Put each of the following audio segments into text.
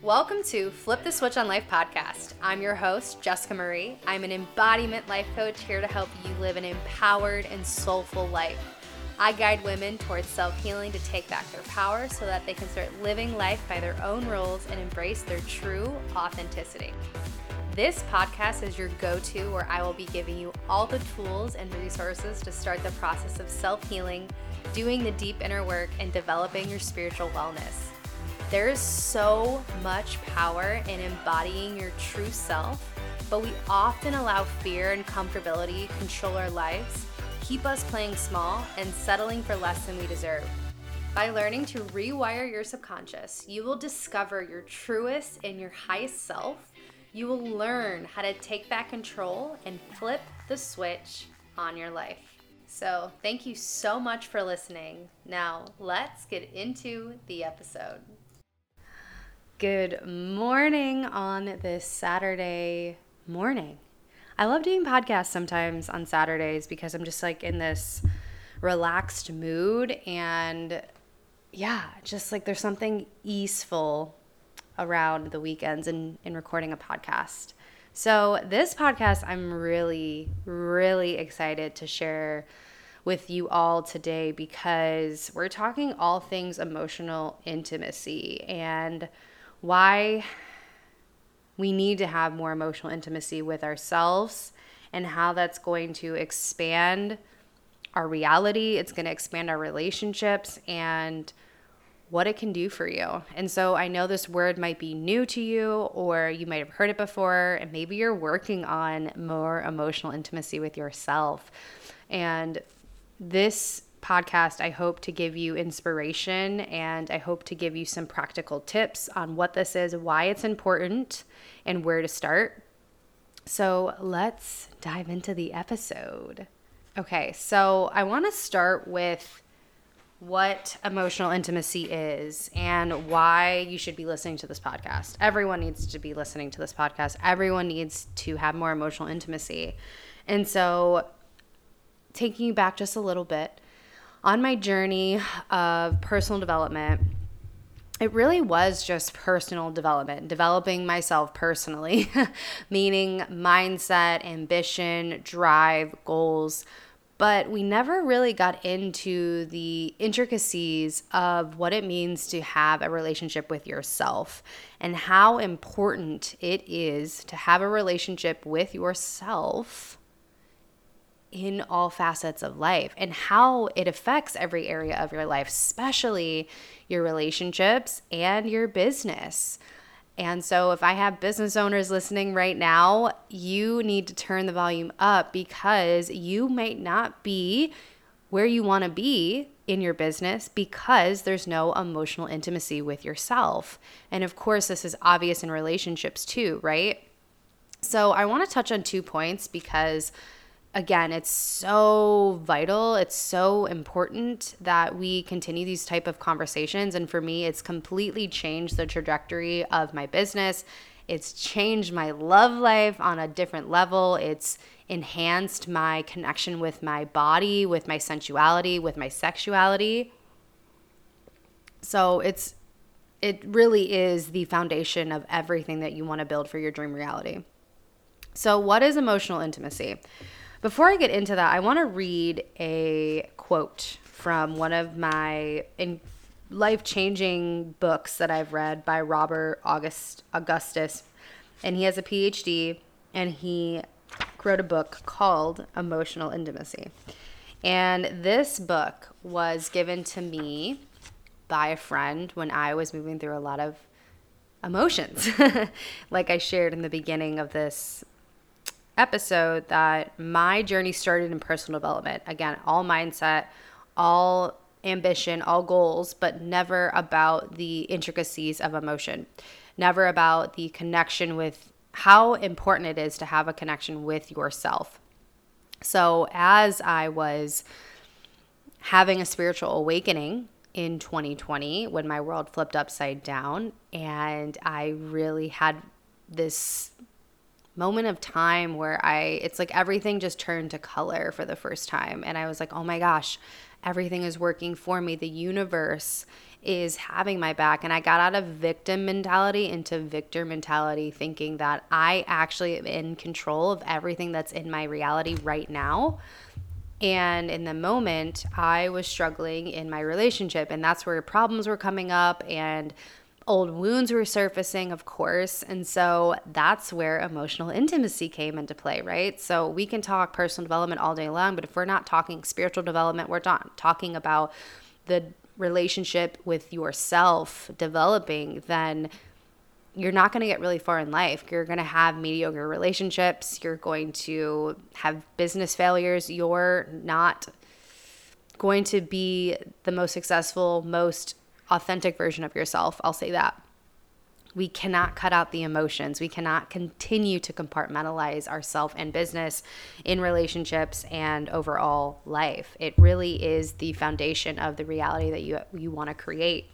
Welcome to Flip the Switch on Life podcast. I'm your host, Jessica Marie. I'm an embodiment life coach here to help you live an empowered and soulful life. I guide women towards self healing to take back their power so that they can start living life by their own rules and embrace their true authenticity. This podcast is your go to where I will be giving you all the tools and resources to start the process of self healing, doing the deep inner work, and developing your spiritual wellness. There is so much power in embodying your true self, but we often allow fear and comfortability control our lives, keep us playing small, and settling for less than we deserve. By learning to rewire your subconscious, you will discover your truest and your highest self. You will learn how to take back control and flip the switch on your life. So, thank you so much for listening. Now, let's get into the episode. Good morning on this Saturday morning. I love doing podcasts sometimes on Saturdays because I'm just like in this relaxed mood and yeah, just like there's something easeful around the weekends and in, in recording a podcast. So, this podcast I'm really, really excited to share with you all today because we're talking all things emotional intimacy and why we need to have more emotional intimacy with ourselves and how that's going to expand our reality. It's going to expand our relationships and what it can do for you. And so I know this word might be new to you, or you might have heard it before, and maybe you're working on more emotional intimacy with yourself. And this podcast, I hope to give you inspiration and I hope to give you some practical tips on what this is, why it's important, and where to start. So let's dive into the episode. Okay, so I want to start with what emotional intimacy is and why you should be listening to this podcast. Everyone needs to be listening to this podcast. Everyone needs to have more emotional intimacy. And so, taking you back just a little bit, on my journey of personal development, it really was just personal development, developing myself personally, meaning mindset, ambition, drive, goals. But we never really got into the intricacies of what it means to have a relationship with yourself and how important it is to have a relationship with yourself in all facets of life and how it affects every area of your life, especially your relationships and your business. And so, if I have business owners listening right now, you need to turn the volume up because you might not be where you want to be in your business because there's no emotional intimacy with yourself. And of course, this is obvious in relationships too, right? So, I want to touch on two points because again it's so vital it's so important that we continue these type of conversations. And for me it's completely changed the trajectory of my business. It's changed my love life on a different level. It's enhanced my connection with my body with my sensuality with my sexuality. So it's it really is the foundation of everything that you want to build for your dream reality. So what is emotional intimacy before I get into that, I want to read a quote from one of my life changing books that I've read by Robert August Augustus. And he has a PhD and he wrote a book called Emotional Intimacy. And this book was given to me by a friend when I was moving through a lot of emotions, like I shared in the beginning of this episode that my journey started in personal development. Again, all mindset, all ambition, all goals, but never about the intricacies of emotion, never about the connection with how important it is to have a connection with yourself. So, as I was having a spiritual awakening in 2020 when my world flipped upside down and I really had this moment of time where I, it's like everything just turned to color for the first time. And I was like, oh my gosh, everything is working for me. The universe is having my back. And I got out of victim mentality into victor mentality, thinking that I actually am in control of everything that's in my reality right now. And in the moment, I was struggling in my relationship, and that's where problems were coming up and old wounds were surfacing, of course. And so that's where emotional intimacy came into play, right? So we can talk personal development all day long, but if we're not talking spiritual development, we're not talking about the relationship with yourself developing, then you're not going to get really far in life. You're going to have mediocre relationships. You're going to have business failures. You're not going to be the most successful, most authentic version of yourself. I'll say that. We cannot cut out the emotions. We cannot continue to compartmentalize ourself and business in relationships and overall life. It really is the foundation of the reality that you you want to create.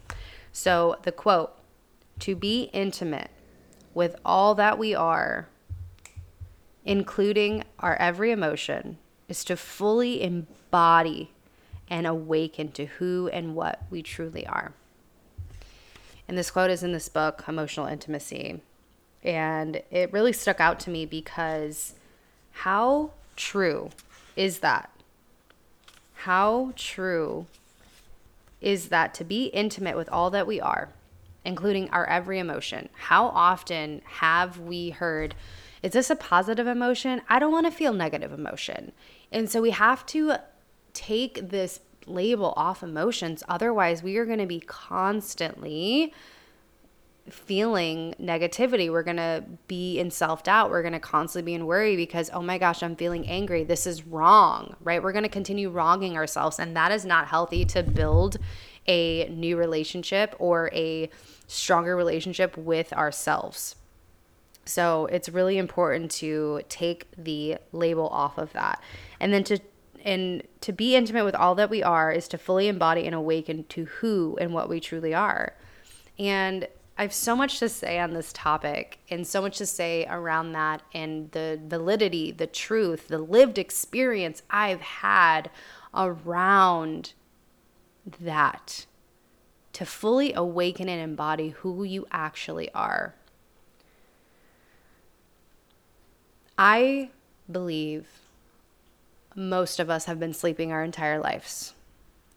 So, the quote, to be intimate with all that we are, including our every emotion, is to fully embody and awaken to who and what we truly are. And this quote is in this book, Emotional Intimacy. And it really stuck out to me because how true is that? How true is that to be intimate with all that we are, including our every emotion? How often have we heard, is this a positive emotion? I don't want to feel negative emotion. And so we have to take this label off emotions. Otherwise, we are going to be constantly feeling negativity. We're going to be in self doubt. We're going to constantly be in worry because, oh my gosh, I'm feeling angry. This is wrong, right? We're going to continue wronging ourselves. And that is not healthy to build a new relationship or a stronger relationship with ourselves. So it's really important to take the label off of that. And then to and to be intimate with all that we are is to fully embody and awaken to who and what we truly are. And I have so much to say on this topic and so much to say around that and the validity, the truth, the lived experience I've had around that to fully awaken and embody who you actually are. I believe most of us have been sleeping our entire lives.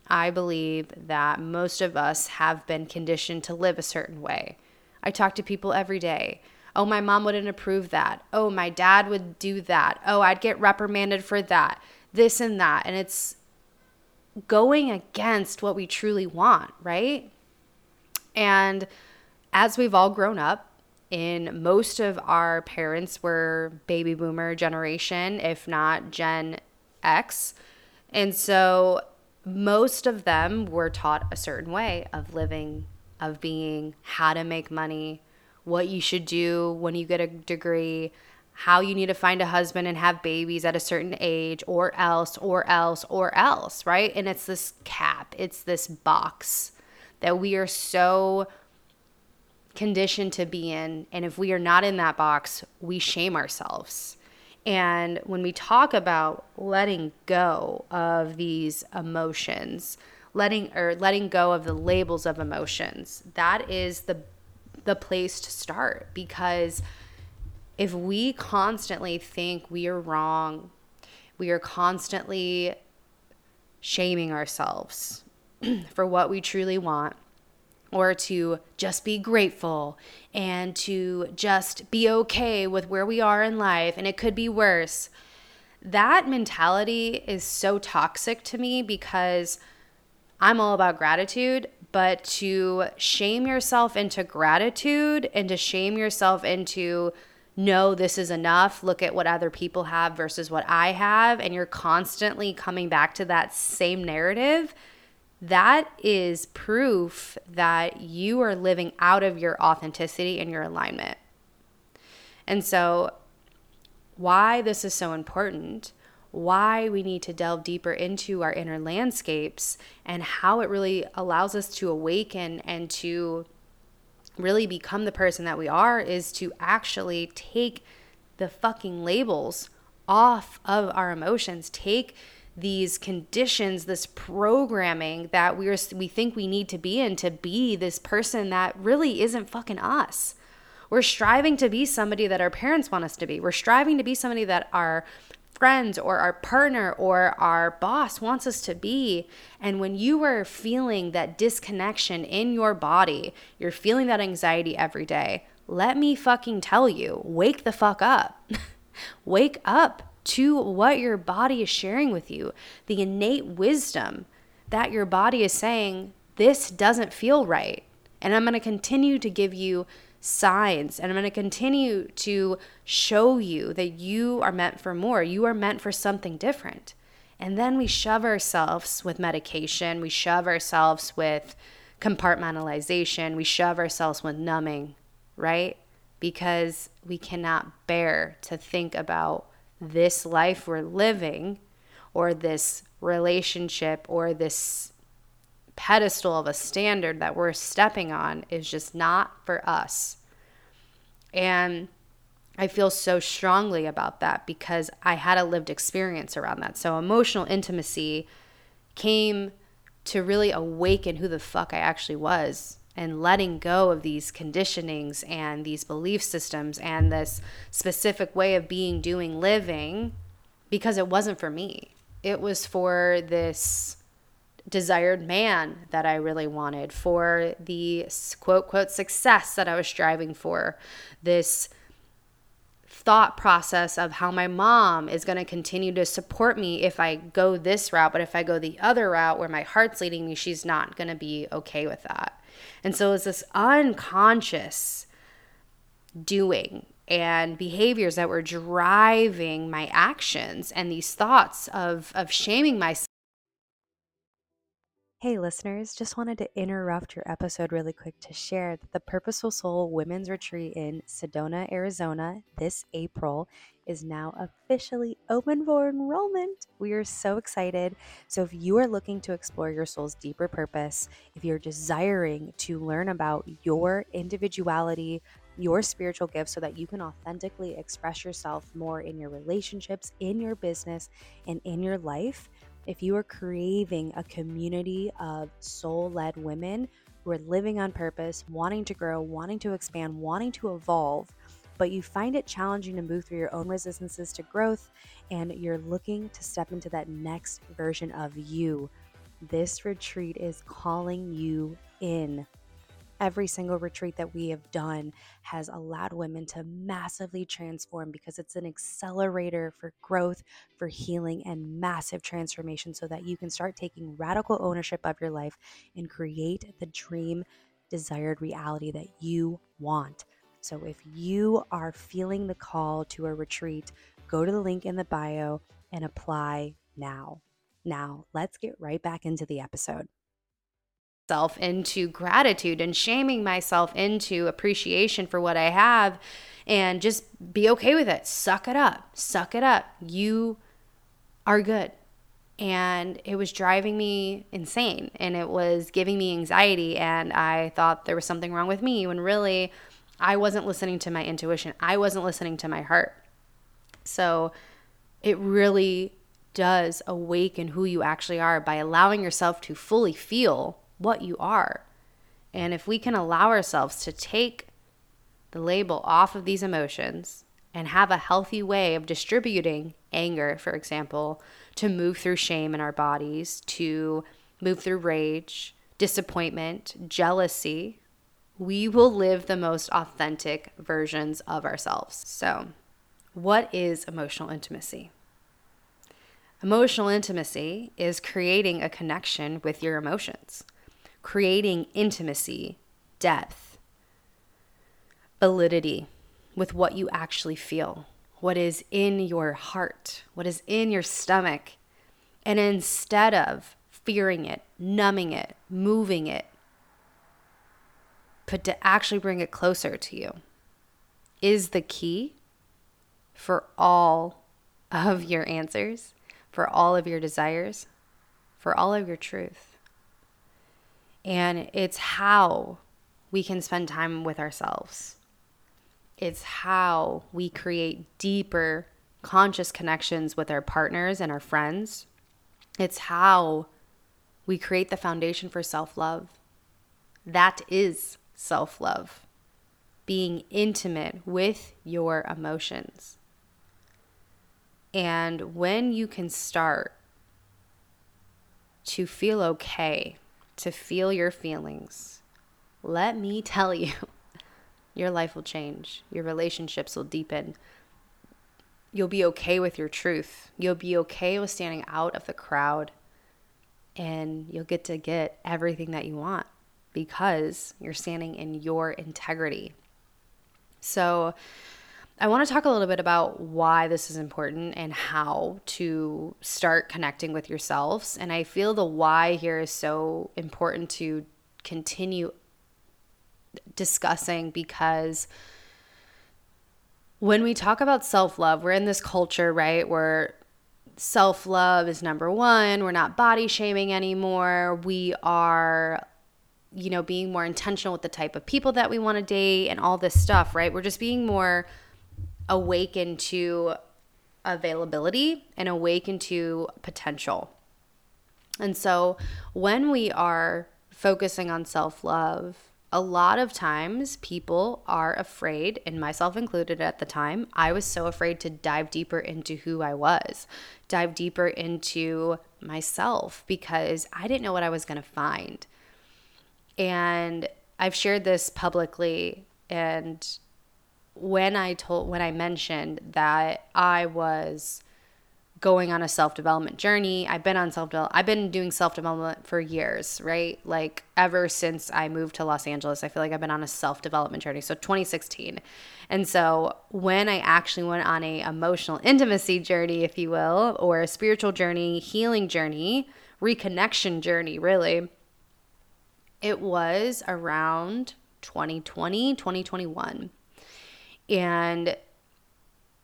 I believe that most of us have been conditioned to live a certain way. I talk to people every day. Oh, my mom wouldn't approve that. Oh, my dad would do that. Oh, I'd get reprimanded for that. This and that. And it's going against what we truly want, right? And as we've all grown up, in most of our parents were baby boomer generation, if not Gen X. And so most of them were taught a certain way of living, of being, how to make money, what you should do when you get a degree, how you need to find a husband and have babies at a certain age, or else, or else, or else, right? And it's this cap, it's this box that we are so conditioned to be in. And if we are not in that box, we shame ourselves. And when we talk about letting go of these emotions, letting or letting go of the labels of emotions, that is the the place to start. Because if we constantly think we are wrong, we are constantly shaming ourselves for what we truly want or to just be grateful and to just be okay with where we are in life and it could be worse. That mentality is so toxic to me because I'm all about gratitude, but to shame yourself into gratitude and to shame yourself into no, this is enough. Look at what other people have versus what I have. And you're constantly coming back to that same narrative that is proof that you are living out of your authenticity and your alignment. And so, why this is so important, why we need to delve deeper into our inner landscapes, and how it really allows us to awaken and to really become the person that we are is to actually take the fucking labels off of our emotions. Take these conditions, this programming that we're we think we need to be in to be this person that really isn't fucking us. We're striving to be somebody that our parents want us to be. We're striving to be somebody that our friends or our partner or our boss wants us to be. And when you are feeling that disconnection in your body, you're feeling that anxiety every day, let me fucking tell you, wake the fuck up. wake up to what your body is sharing with you, the innate wisdom that your body is saying, this doesn't feel right. And I'm going to continue to give you signs and I'm going to continue to show you that you are meant for more. You are meant for something different. And then we shove ourselves with medication, we shove ourselves with compartmentalization, we shove ourselves with numbing, right? Because we cannot bear to think about this life we're living or this relationship or this pedestal of a standard that we're stepping on is just not for us. And I feel so strongly about that because I had a lived experience around that. So emotional intimacy came to really awaken who the fuck I actually was and letting go of these conditionings and these belief systems and this specific way of being, doing, living because it wasn't for me. It was for this desired man that I really wanted, for the quote, quote, success that I was striving for, this thought process of how my mom is going to continue to support me if I go this route, but if I go the other route where my heart's leading me, she's not going to be okay with that. And so it's this unconscious doing and behaviors that were driving my actions and these thoughts of, of shaming myself. Hey, listeners, just wanted to interrupt your episode really quick to share that the Purposeful Soul Women's Retreat in Sedona, Arizona, this April is now officially open for enrollment. We are so excited. So, if you are looking to explore your soul's deeper purpose, if you're desiring to learn about your individuality, your spiritual gifts, so that you can authentically express yourself more in your relationships, in your business, and in your life, if you are craving a community of soul led women who are living on purpose, wanting to grow, wanting to expand, wanting to evolve, but you find it challenging to move through your own resistances to growth and you're looking to step into that next version of you, this retreat is calling you in. Every single retreat that we have done has allowed women to massively transform because it's an accelerator for growth, for healing, and massive transformation so that you can start taking radical ownership of your life and create the dream desired reality that you want. So if you are feeling the call to a retreat, go to the link in the bio and apply now. Now, let's get right back into the episode. Self into gratitude and shaming myself into appreciation for what I have and just be okay with it. Suck it up. Suck it up. You are good. And it was driving me insane and it was giving me anxiety. And I thought there was something wrong with me when really I wasn't listening to my intuition. I wasn't listening to my heart. So it really does awaken who you actually are by allowing yourself to fully feel what you are. And if we can allow ourselves to take the label off of these emotions and have a healthy way of distributing anger, for example, to move through shame in our bodies, to move through rage, disappointment, jealousy, we will live the most authentic versions of ourselves. So, what is emotional intimacy? Emotional intimacy is creating a connection with your emotions, creating intimacy, depth, validity with what you actually feel, what is in your heart, what is in your stomach. And instead of fearing it, numbing it, moving it, but to actually bring it closer to you is the key for all of your answers, for all of your desires, for all of your truth. And it's how we can spend time with ourselves. It's how we create deeper conscious connections with our partners and our friends. It's how we create the foundation for self love. That is self love, being intimate with your emotions. And when you can start to feel okay, to feel your feelings, let me tell you, your life will change. Your relationships will deepen. You'll be okay with your truth. You'll be okay with standing out of the crowd. And you'll get to get everything that you want because you're standing in your integrity. So, I want to talk a little bit about why this is important and how to start connecting with yourselves. And I feel the why here is so important to continue discussing because when we talk about self love, we're in this culture, right, where self love is number one. We're not body shaming anymore. We are, you know, being more intentional with the type of people that we want to date and all this stuff, right? We're just being more awakened to availability and awaken to potential. And so when we are focusing on self love, a lot of times people are afraid, and myself included at the time, I was so afraid to dive deeper into who I was, dive deeper into myself because I didn't know what I was going to find. And I've shared this publicly and when I told when I mentioned that I was going on a self-development journey. I've been on self I've been doing self-development for years, right? Like ever since I moved to Los Angeles, I feel like I've been on a self-development journey. So 2016. And so when I actually went on a emotional intimacy journey, if you will, or a spiritual journey, healing journey, reconnection journey, really, it was around 2020, 2021. And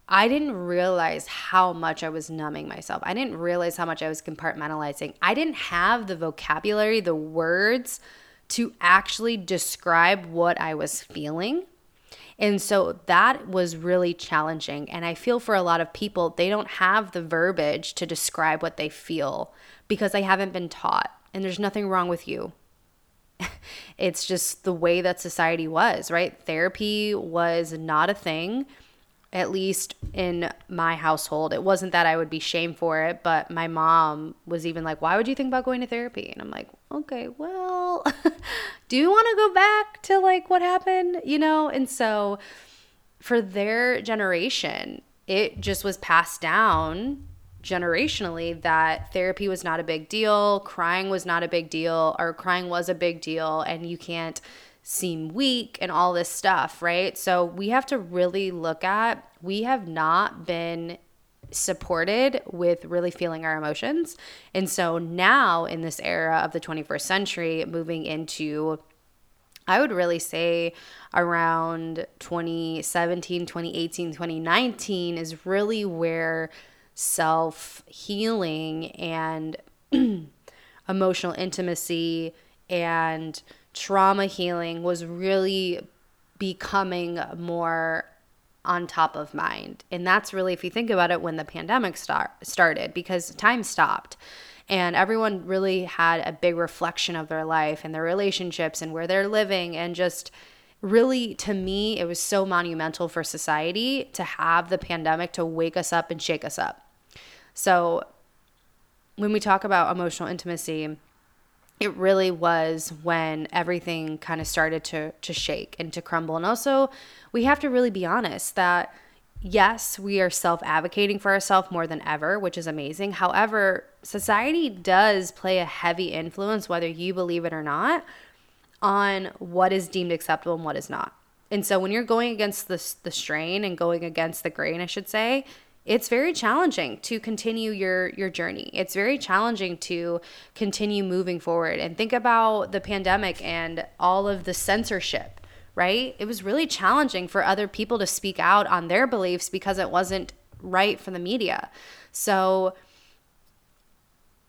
I didn't realize how much I was numbing myself. I didn't realize how much I was compartmentalizing. I didn't have the vocabulary, the words to actually describe what I was feeling. And so that was really challenging. And I feel for a lot of people, they don't have the verbiage to describe what they feel because they haven't been taught. And there's nothing wrong with you. it's just the way that society was, right? Therapy was not a thing, at least in my household. It wasn't that I would be shamed for it, but my mom was even like, Why would you think about going to therapy? And I'm like, Okay, well, do you want to go back to like what happened? You know? And so for their generation, it just was passed down generationally that therapy was not a big deal, crying was not a big deal, or crying was a big deal, and you can't seem weak and all this stuff, right? So we have to really look at we have not been supported with really feeling our emotions. And so now in this era of the 21st century, moving into I would really say around 2017, 2018, 2019 is really where self healing and emotional intimacy and trauma healing was really becoming more on top of mind. And that's really, if you think about it, when the pandemic start, started, because time stopped and everyone really had a big reflection of their life and their relationships and where they're living and just really to me it was so monumental for society to have the pandemic to wake us up and shake us up so when we talk about emotional intimacy, it really was when everything kind of started to to shake and to crumble. And also, we have to really be honest that yes, we are self-advocating for ourselves more than ever, which is amazing. However, society does play a heavy influence whether you believe it or not on what is deemed acceptable and what is not. And so when you're going against the the strain and going against the grain, I should say, it's very challenging to continue your your journey. It's very challenging to continue moving forward and think about the pandemic and all of the censorship, right? It was really challenging for other people to speak out on their beliefs because it wasn't right for the media. So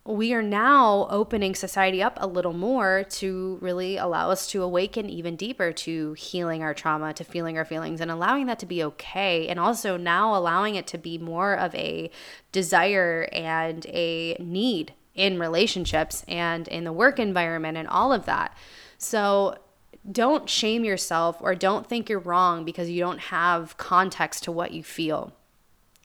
we are now opening society up a little more to really allow us to awaken even deeper to healing our trauma, to feeling our feelings, and allowing that to be okay. And also now allowing it to be more of a desire and a need in relationships and in the work environment and all of that. So don't shame yourself or don't think you're wrong because you don't have context to what you feel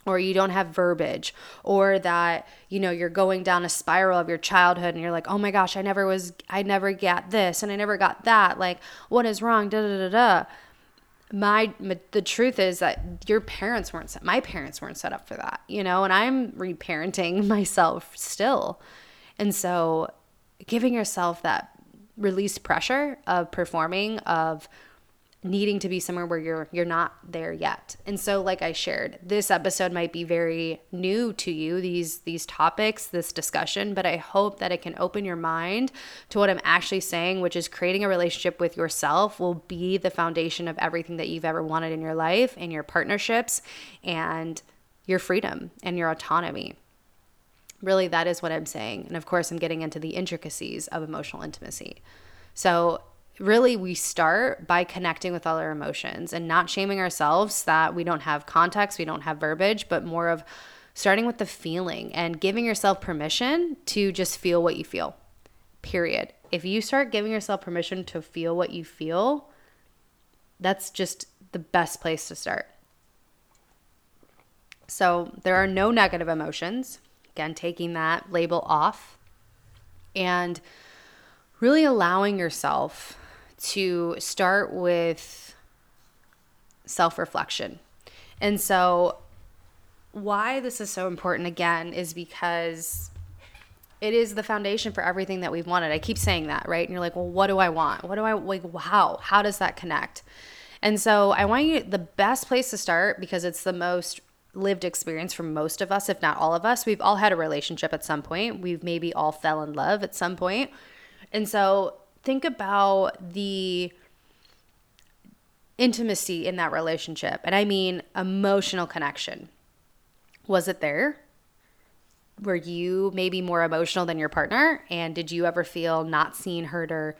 or you don't have verbiage or that you know you're going down a spiral of your childhood and you're like oh my gosh i never was i never got this and i never got that. Like what is wrong? Da da da da my, my the truth is that your parents weren't set my parents weren't set up for that you know and i'm reparenting myself still. And so giving yourself that release pressure of performing of needing to be somewhere where you're you're not there yet. And so like I shared, this episode might be very new to you these these topics, this discussion, but I hope that it can open your mind to what I'm actually saying, which is creating a relationship with yourself will be the foundation of everything that you've ever wanted in your life, in your partnerships and your freedom and your autonomy. Really, that is what I'm saying. And of course, I'm getting into the intricacies of emotional intimacy. So, really, we start by connecting with all our emotions and not shaming ourselves that we don't have context, we don't have verbiage, but more of starting with the feeling and giving yourself permission to just feel what you feel. Period. If you start giving yourself permission to feel what you feel, that's just the best place to start. So, there are no negative emotions Again, taking that label off and really allowing yourself to start with self reflection. And so, why this is so important again is because it is the foundation for everything that we've wanted. I keep saying that, right? And you're like, well, what do I want? What do I like? How? How does that connect? And so, I want you the best place to start because it's the most lived experience for most of us, if not all of us. We've all had a relationship at some point. We've maybe all fell in love at some point. And so think about the intimacy in that relationship. And I mean emotional connection. Was it there? Were you maybe more emotional than your partner? And did you ever feel not seen, heard, or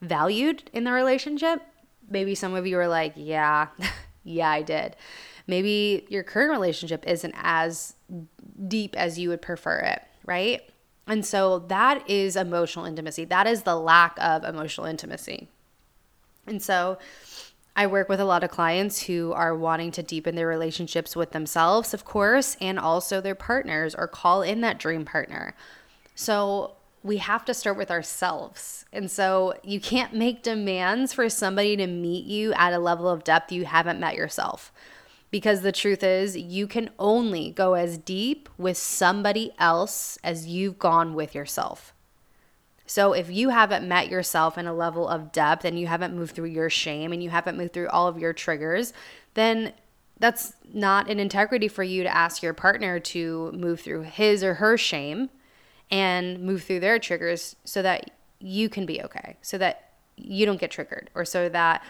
valued in the relationship? Maybe some of you are like, yeah, yeah, I did maybe your current relationship isn't as deep as you would prefer it, right? And so that is emotional intimacy. That is the lack of emotional intimacy. And so I work with a lot of clients who are wanting to deepen their relationships with themselves, of course, and also their partners or call in that dream partner. So we have to start with ourselves. And so you can't make demands for somebody to meet you at a level of depth you haven't met yourself. Because the truth is, you can only go as deep with somebody else as you've gone with yourself. So if you haven't met yourself in a level of depth and you haven't moved through your shame and you haven't moved through all of your triggers, then that's not an integrity for you to ask your partner to move through his or her shame and move through their triggers so that you can be okay, so that you don't get triggered, or so that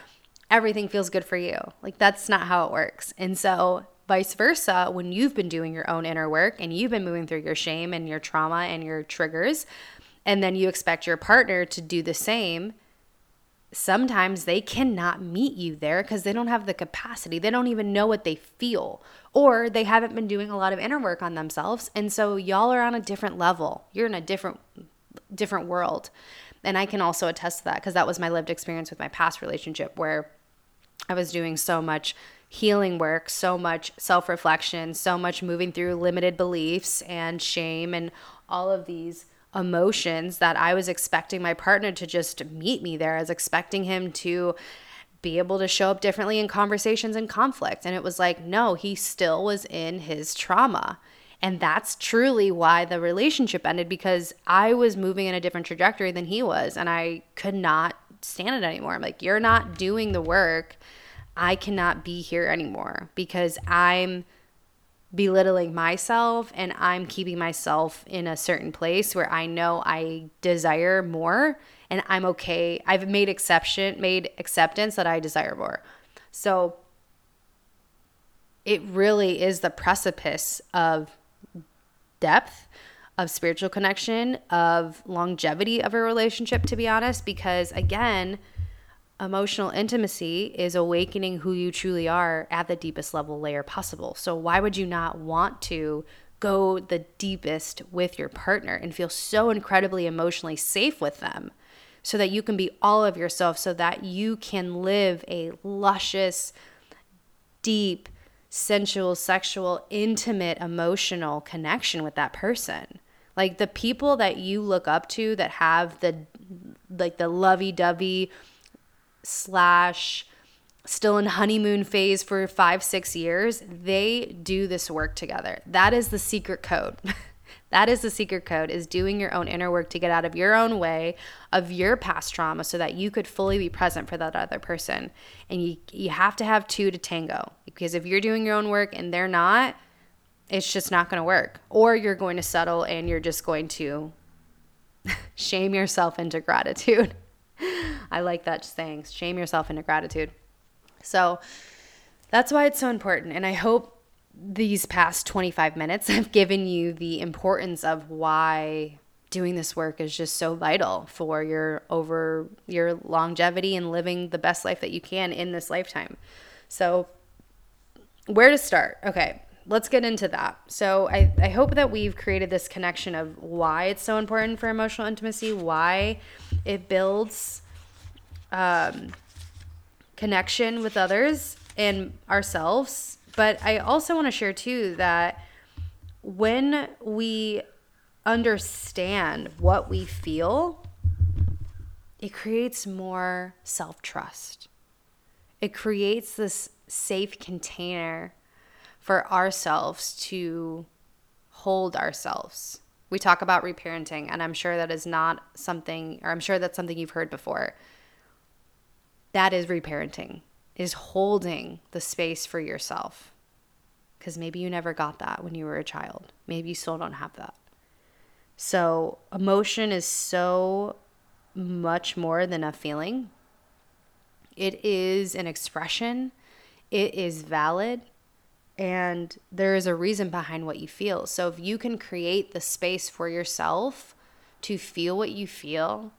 everything feels good for you. Like that's not how it works. And so, vice versa, when you've been doing your own inner work and you've been moving through your shame and your trauma and your triggers, and then you expect your partner to do the same, sometimes they cannot meet you there because they don't have the capacity. They don't even know what they feel, or they haven't been doing a lot of inner work on themselves. And so, y'all are on a different level. You're in a different different world. And I can also attest to that because that was my lived experience with my past relationship where I was doing so much healing work, so much self reflection, so much moving through limited beliefs and shame and all of these emotions that I was expecting my partner to just meet me there. I was expecting him to be able to show up differently in conversations and conflict. And it was like, no, he still was in his trauma. And that's truly why the relationship ended because I was moving in a different trajectory than he was. And I could not stand it anymore. I'm like, you're not doing the work. I cannot be here anymore because I'm belittling myself and I'm keeping myself in a certain place where I know I desire more and I'm okay. I've made exception, made acceptance that I desire more. So it really is the precipice of depth of spiritual connection, of longevity of a relationship, to be honest, because again, emotional intimacy is awakening who you truly are at the deepest level layer possible. So, why would you not want to go the deepest with your partner and feel so incredibly emotionally safe with them so that you can be all of yourself, so that you can live a luscious, deep, sensual, sexual, intimate, emotional connection with that person? Like the people that you look up to that have the like the lovey-dovey slash still in honeymoon phase for five, six years, they do this work together. That is the secret code. that is the secret code is doing your own inner work to get out of your own way of your past trauma so that you could fully be present for that other person. And you you have to have two to tango. Because if you're doing your own work and they're not, it's just not going to work. Or you're going to settle and you're just going to shame yourself into gratitude. I like that saying, shame yourself into gratitude. So that's why it's so important. And I hope these past 25 minutes have given you the importance of why doing this work is just so vital for your over your longevity and living the best life that you can in this lifetime. So where to start? Okay, let's get into that. So I, I hope that we've created this connection of why it's so important for emotional intimacy, why it builds um, connection with others and ourselves. But I also want to share too that when we understand what we feel, it creates more self trust. It creates this safe container for ourselves to hold ourselves. We talk about reparenting, and I'm sure that is not something, or I'm sure that's something you've heard before that is reparenting is holding the space for yourself. Because maybe you never got that when you were a child. Maybe you still don't have that. So emotion is so much more than a feeling. It is an expression. It is valid. And there is a reason behind what you feel. So if you can create the space for yourself to feel what you feel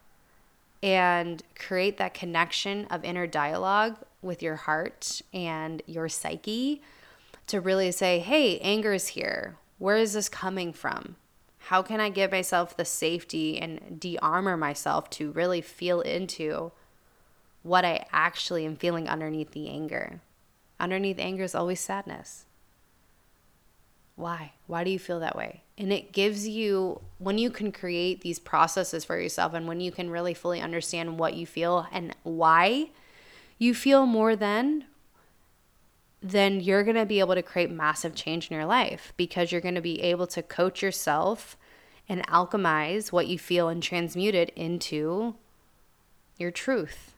and create that connection of inner dialogue with your heart and your psyche to really say, hey, anger is here. Where is this coming from? How can I give myself the safety and de armor myself to really feel into what I actually am feeling underneath the anger? Underneath anger is always sadness. Why? Why do you feel that way? And it gives you, when you can create these processes for yourself and when you can really fully understand what you feel and why you feel more than, then you're going to be able to create massive change in your life because you're going to be able to coach yourself and alchemize what you feel and transmute it into your truth.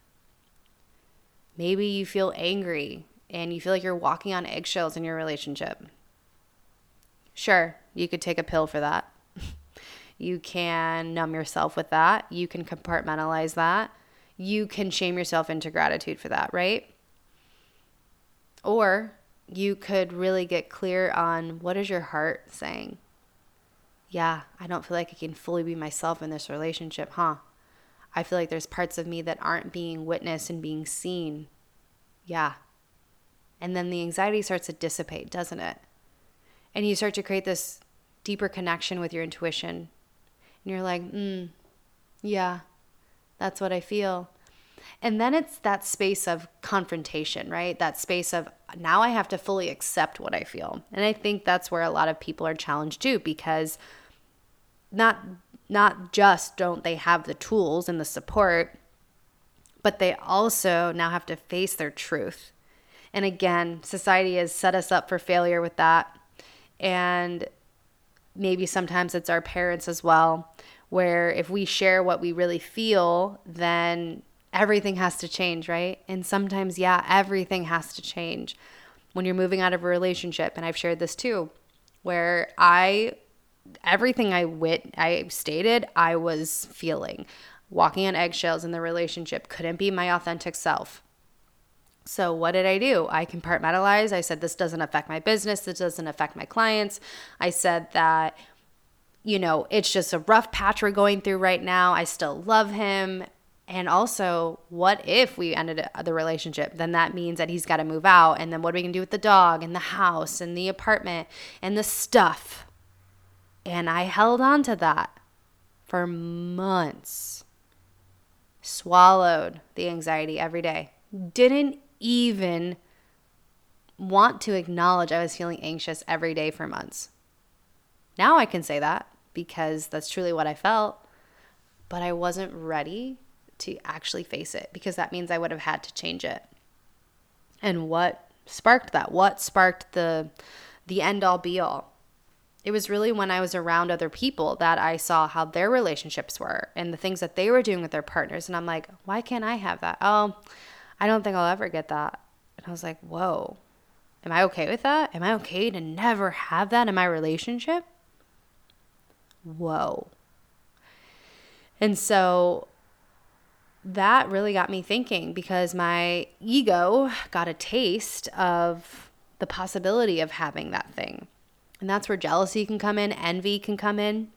Maybe you feel angry and you feel like you're walking on eggshells in your relationship. Sure, you could take a pill for that. you can numb yourself with that. You can compartmentalize that. You can shame yourself into gratitude for that, right? Or you could really get clear on what is your heart saying? Yeah, I don't feel like I can fully be myself in this relationship, huh? I feel like there's parts of me that aren't being witnessed and being seen. Yeah. And then the anxiety starts to dissipate, doesn't it? and you start to create this deeper connection with your intuition. And you're like, mm, yeah, that's what I feel. And then it's that space of confrontation, right? That space of now I have to fully accept what I feel. And I think that's where a lot of people are challenged too because not not just don't they have the tools and the support, but they also now have to face their truth. And again, society has set us up for failure with that and maybe sometimes it's our parents as well where if we share what we really feel then everything has to change right and sometimes yeah everything has to change when you're moving out of a relationship and I've shared this too where I everything I wit I stated I was feeling walking on eggshells in the relationship couldn't be my authentic self so, what did I do? I compartmentalized. I said, this doesn't affect my business. This doesn't affect my clients. I said that you know, it's just a rough patch we're going through right now. I still love him. And also, what if we ended the relationship? Then that means that he's got to move out. And then what are we going to do with the dog and the house and the apartment and the stuff? And I held on to that for months. Swallowed the anxiety every day. Didn't even want to acknowledge I was feeling anxious every day for months. Now I can say that because that's truly what I felt, but I wasn't ready to actually face it because that means I would have had to change it. And what sparked that? What sparked the the end all be all? It was really when I was around other people that I saw how their relationships were and the things that they were doing with their partners and I'm like, "Why can't I have that?" "Oh, I don't think I'll ever get that." And I was like, "Whoa. Am I okay with that? Am I okay to never have that in my relationship?" Whoa. And so that really got me thinking because my ego got a taste of the possibility of having that thing. And that's where jealousy can come in, envy can come in.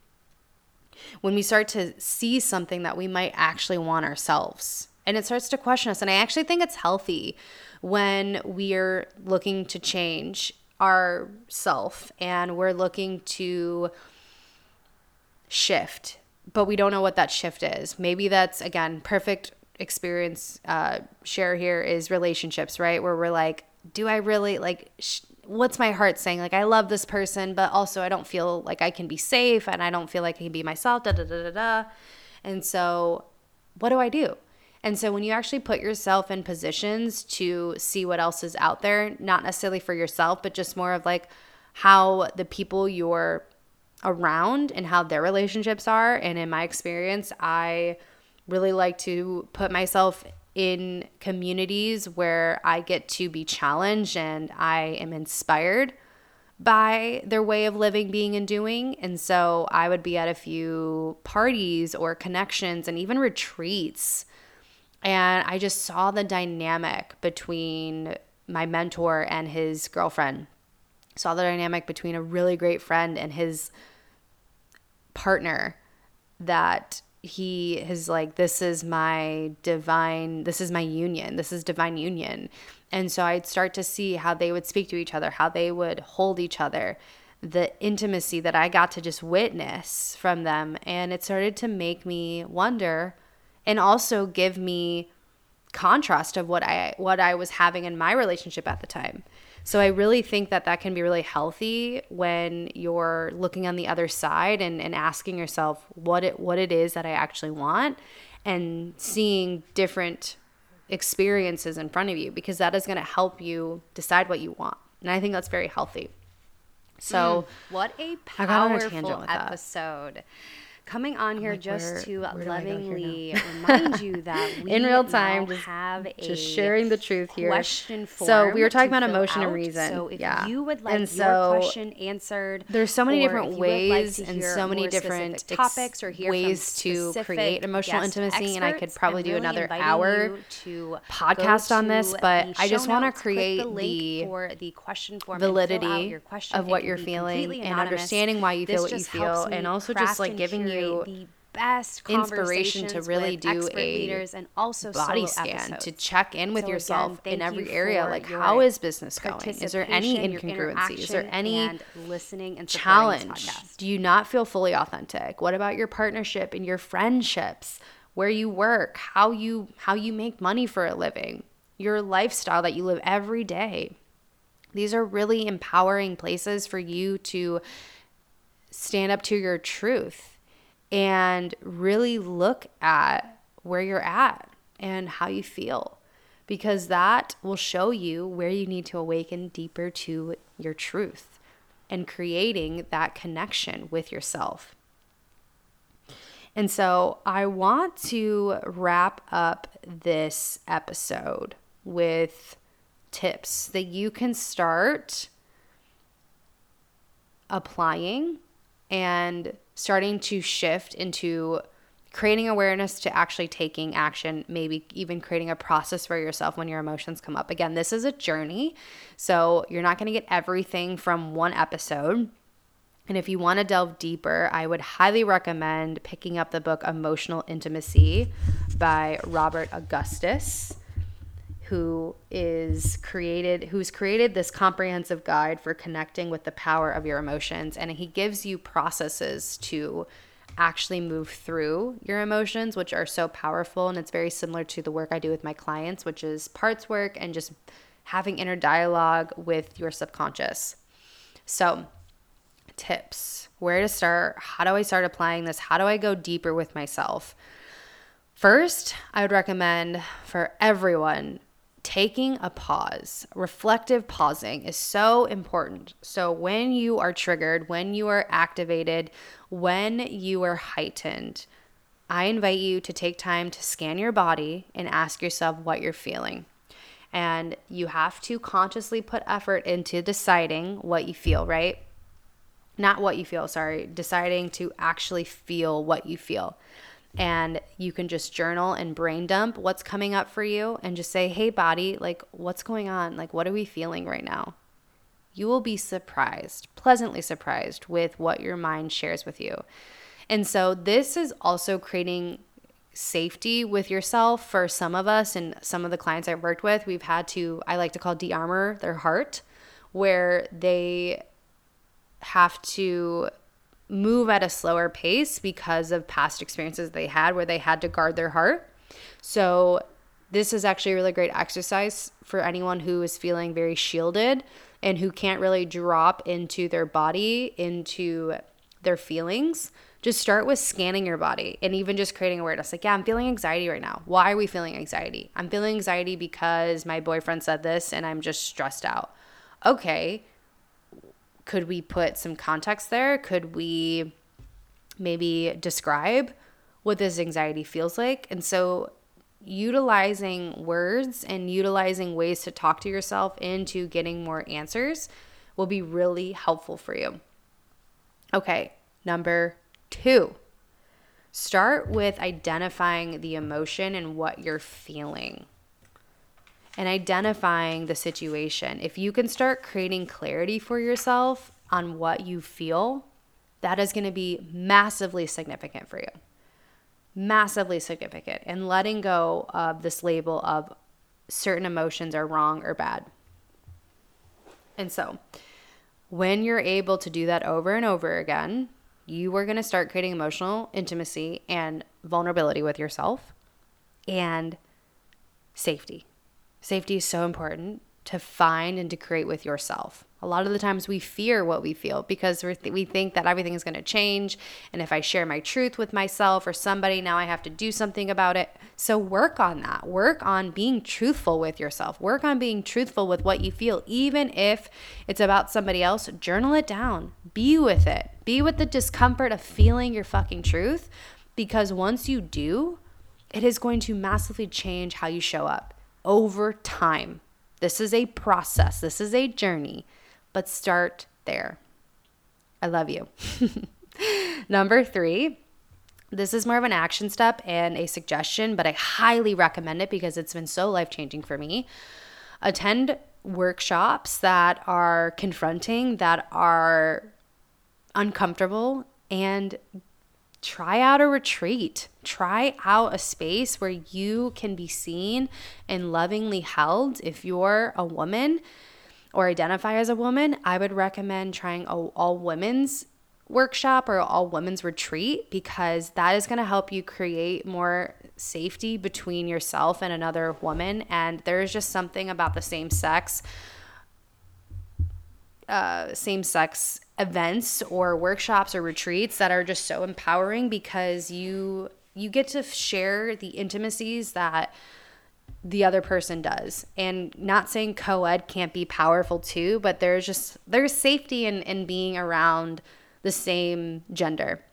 When we start to see something that we might actually want ourselves, and it starts to question us. And I actually think it's healthy when we're looking to change our self and we're looking to shift but we don't know what that shift is. Maybe that's again perfect experience uh, share here is relationships, right? Where we're like, do I really like? Sh- what's my heart saying? Like, I love this person, but also I don't feel like I can be safe, and I don't feel like I can be myself. Da da da da da. And so, what do I do? And so, when you actually put yourself in positions to see what else is out there, not necessarily for yourself, but just more of like how the people you're around and how their relationships are. And in my experience, I really like to put myself in communities where I get to be challenged and I am inspired by their way of living, being, and doing. And so I would be at a few parties or connections and even retreats. And I just saw the dynamic between my mentor and his girlfriend. Saw the dynamic between a really great friend and his partner that he is like this is my divine this is my union. This is divine union. And so i'd start to see how they would speak to each other how they would hold each other the intimacy that i got to just witness from them. And it started to make me wonder and also give me contrast of what i what i was having in my relationship at the time so I really think that that can be really healthy when you're looking on the other side and, and asking yourself what it what it is that I actually want and seeing different experiences in front of you because that is going to help you decide what you want. And I think that's very healthy. So, mm, what a powerful episode. That coming on here like, just where, to where lovingly remind you that we in real time just have a just sharing the truth here. Question so we were talking about emotion out. and reason. So if yeah. you would like and so your question answered, there's so many different ways like and so many different topics or ways to create emotional intimacy. And I could probably do another hour to podcast on this, but I just want to create the, for the question form validity of what you're feeling and understanding why you feel what you feel, and also just like giving you the best inspiration to really do a leaders and also body scan episodes. to check in with so yourself again, in every area like how is business going? Is there any incongruency is there any and listening and challenge? do you not feel fully authentic? What about your partnership and your friendships? Where you work how you how you make money for a living your lifestyle that you live every day. These are really empowering places for you to stand up to your truth and really look at where you're at and how you feel because that will show you where you need to awaken deeper to your truth and creating that connection with yourself. And so I want to wrap up this episode with tips that you can start applying and starting to shift into creating awareness to actually taking action, maybe even creating a process for yourself when your emotions come up. Again, this is a journey. So you're not going to get everything from one episode. And if you want to delve deeper, I would highly recommend picking up the book Emotional Intimacy by Robert Augustus, who is created who's created this comprehensive guide for connecting with the power of your emotions and he gives you processes to actually move through your emotions, which are so powerful. And it's very similar to the work I do with my clients, which is parts work and just having inner dialogue with your subconscious. So, tips where to start, how do I start applying this, how do I go deeper with myself. First, I would recommend for everyone taking a pause. Reflective pausing is so important. So, when you are triggered, when you are activated, when you are heightened, I invite you to take time to scan your body and ask yourself what you're feeling. And you have to consciously put effort into deciding what you feel, right? Not what you feel, sorry, deciding to actually feel what you feel. And you can just journal and brain dump what's coming up for you and just say, hey, body, like, what's going on? Like, what are we feeling right now? You will be surprised, pleasantly surprised with what your mind shares with you. And so, this is also creating safety with yourself for some of us and some of the clients I've worked with. We've had to, I like to call de armor their heart, where they have to move at a slower pace because of past experiences they had where they had to guard their heart. So, this is actually a really great exercise for anyone who is feeling very shielded and who can't really drop into their body, into their feelings. Just start with scanning your body and even just creating awareness. Like, yeah, I'm feeling anxiety right now. Why are we feeling anxiety? I'm feeling anxiety because my boyfriend said this and I'm just stressed out. Okay, could we put some context there? Could we maybe describe what this anxiety feels like? And so, utilizing words and utilizing ways to talk to yourself into getting more answers will be really helpful for you. Okay, number two, start with identifying the emotion and what you're feeling and identifying the situation. If you can start creating clarity for yourself on what you feel, that is going to be massively significant for you. Massively significant. And letting go of this label of certain emotions are wrong or bad. And so, when you're able to do that over and over again, you are going to start creating emotional intimacy and vulnerability with yourself and safety. Safety is so important to find and to create with yourself. A lot of the times we fear what we feel because th- we think that everything is going to change. And if I share my truth with myself or somebody, now I have to do something about it. So work on that. Work on being truthful with yourself. Work on being truthful with what you feel. Even if it's about somebody else, journal it down. Be with it. Be with the discomfort of feeling your fucking truth because once you do, it is going to massively change how you show up over time. This is a process, this is a journey, but start there. I love you. Number three, this is more of an action step and a suggestion, but I highly recommend it because it's been so life changing for me. Attend workshops that are confronting, that are uncomfortable, and try out a retreat. Try out a space where you can be seen and lovingly held. If you're a woman or identify as a woman, I would recommend trying a all women's workshop or all women's retreat because that is going to help you create more safety between yourself and another woman. And there's just something about the same sex. Uh, same sex events or workshops or retreats that are just so empowering because you you get to share the intimacies that the other person does. And not saying co-ed can't be powerful too but there's just there's safety in in being around the same gender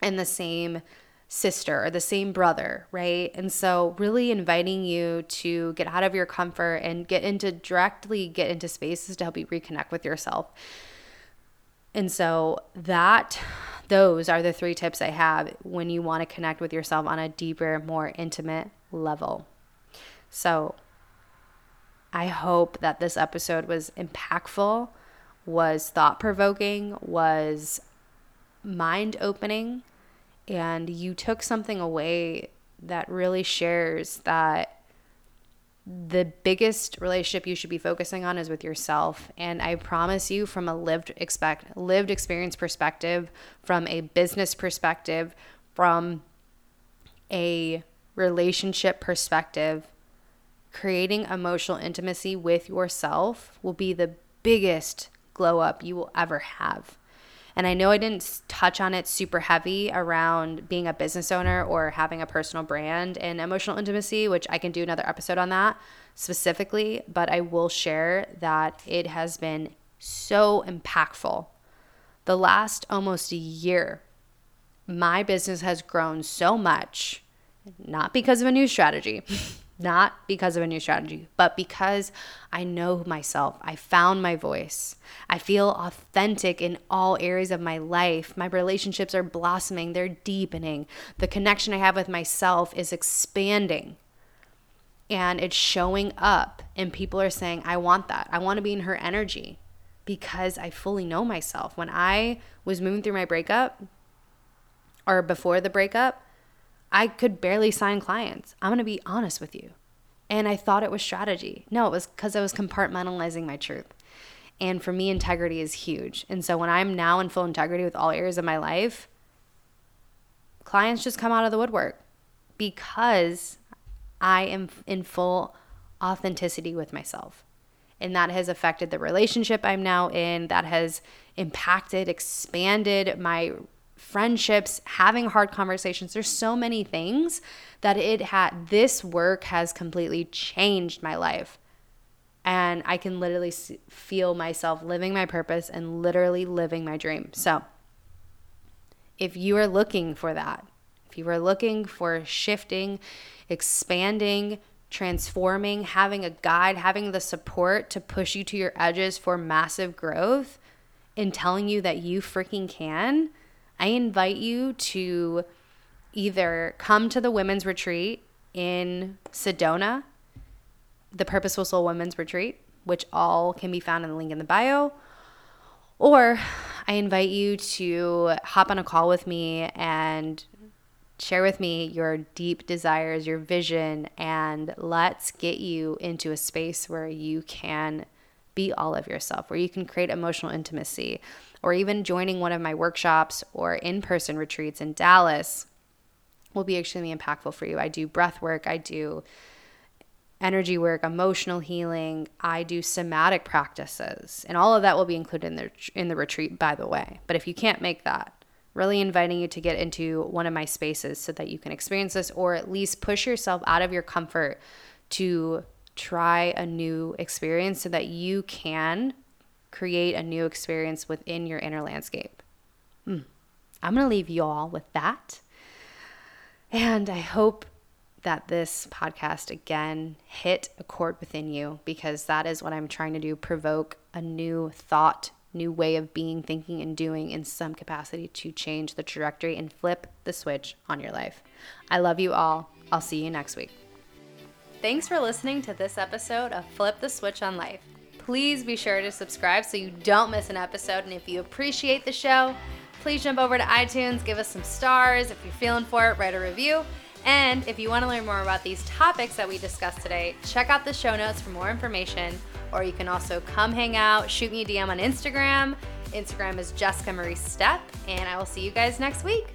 and the same sister or the same brother right? And so really inviting you to get out of your comfort and get into directly get into spaces to help you reconnect with yourself and so that those are the three tips I have when you want to connect with yourself on a deeper, more intimate level. So I hope that this episode was impactful was thought provoking, was mind opening, and you took something away that really shares that the biggest relationship you should be focusing on is with yourself. And i promise you from a lived expect lived experience perspective from a business perspective from a relationship perspective creating emotional intimacy with yourself will be the biggest glow up you will ever have and I know I didn't touch on it super heavy around being a business owner or having a personal brand and emotional intimacy, which I can do another episode on that specifically. But I will share that it has been so impactful. The last almost a year, my business has grown so much, not because of a new strategy. not because of a new strategy, but because I know myself. I found my voice. I feel authentic in all areas of my life. My relationships are blossoming, they're deepening. The connection I have with myself is expanding. And it's showing up, and people are saying, I want that. I want to be in her energy because I fully know myself. When I was moving through my breakup, or before the breakup, I could barely sign clients. I'm going to be honest with you. And I thought it was strategy. No, it was because I was compartmentalizing my truth. And for me, integrity is huge. And so when I'm now in full integrity with all areas of my life, clients just come out of the woodwork because I am in full authenticity with myself. And that has affected the relationship I'm now in, that has impacted, expanded my friendships, having hard conversations. There's so many things that it had this work has completely changed my life. And I can literally feel myself living my purpose and literally living my dream. So, if you are looking for that, if you are looking for shifting, expanding, transforming, having a guide, having the support to push you to your edges for massive growth, and telling you that you freaking can, I invite you to either come to the women's retreat in Sedona, the Purposeful Soul Women's Retreat, which all can be found in the link in the bio, or I invite you to hop on a call with me and share with me your deep desires, your vision, and let's get you into a space where you can be all of yourself, where you can create emotional intimacy, or even joining one of my workshops or in person retreats in Dallas will be extremely impactful for you. I do breath work, I do energy work, emotional healing, I do somatic practices. And all of that will be included in the in the retreat by the way. But if you can't make that, really inviting you to get into one of my spaces so that you can experience this or at least push yourself out of your comfort to try a new experience so that you can create a new experience within your inner landscape. Mm. I'm going to leave you all with that. And I hope that this podcast again hit a chord within you because that is what I'm trying to do provoke a new thought, new way of being, thinking, and doing in some capacity to change the trajectory and flip the switch on your life. I love you all. I'll see you next week. Thanks for listening to this episode of Flip the Switch on Life please be sure to subscribe so you don't miss an episode. And if you appreciate the show, please jump over to iTunes, give us some stars. If you're feeling for it, write a review. And if you want to learn more about these topics that we discussed today, check out the show notes for more information. Or you can also come hang out, shoot me a DM on Instagram. Instagram is Jessica Marie Step, and I will see you guys next week.